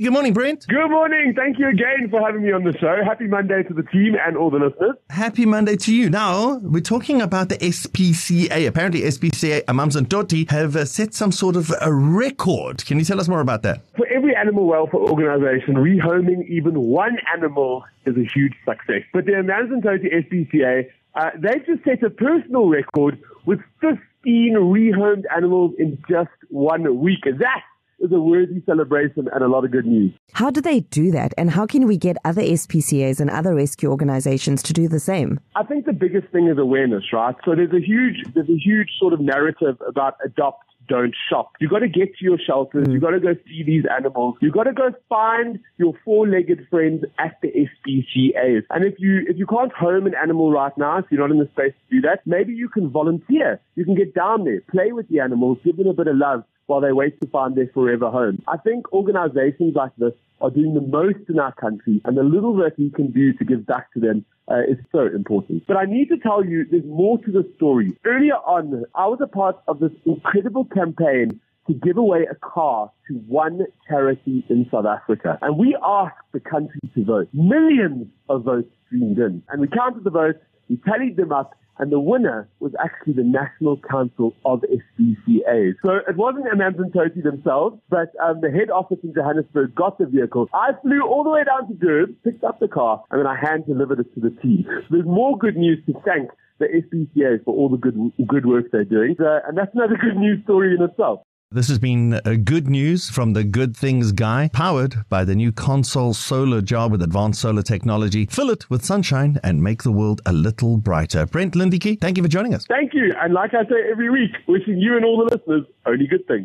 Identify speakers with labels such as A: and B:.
A: Good morning, Brent.
B: Good morning. Thank you again for having me on the show. Happy Monday to the team and all the listeners.
A: Happy Monday to you. Now, we're talking about the SPCA. Apparently, SPCA, Amazimtoti, have uh, set some sort of a record. Can you tell us more about that?
B: For every animal welfare organization, rehoming even one animal is a huge success. But the Amazimtoti SPCA, uh, they just set a personal record with 15 rehomed animals in just one week. And that is a worthy celebration and a lot of good news.
C: How do they do that? And how can we get other SPCAs and other rescue organizations to do the same?
B: I think the biggest thing is awareness, right? So there's a huge, there's a huge sort of narrative about adopt don't shop. You've got to get to your shelters. Mm. You got to go see these animals. You've got to go find your four-legged friends at the SPCAs. And if you if you can't home an animal right now, if you're not in the space to do that, maybe you can volunteer. You can get down there, play with the animals, give them a bit of love while they wait to find their forever home. I think organizations like this are doing the most in our country, and the little that we can do to give back to them uh, is so important. But I need to tell you, there's more to the story. Earlier on, I was a part of this incredible campaign to give away a car to one charity in South Africa. And we asked the country to vote. Millions of votes streamed in. And we counted the votes, we tallied them up, and the winner was actually the National Council of SPCAs. So it wasn't Amazimtoti themselves, but um, the head office in Johannesburg got the vehicle. I flew all the way down to Durban, picked up the car, and then I hand delivered it to the team. So there's more good news to thank the SPCAs for all the good good work they're doing. Uh, and that's another good news story in itself.
A: This has been a good news from the Good Things guy, powered by the new Consol solar jar with advanced solar technology. Fill it with sunshine and make the world a little brighter. Brent Lindeque, thank you for joining us.
B: Thank you. And like I say every week, wishing you and all the listeners only good things.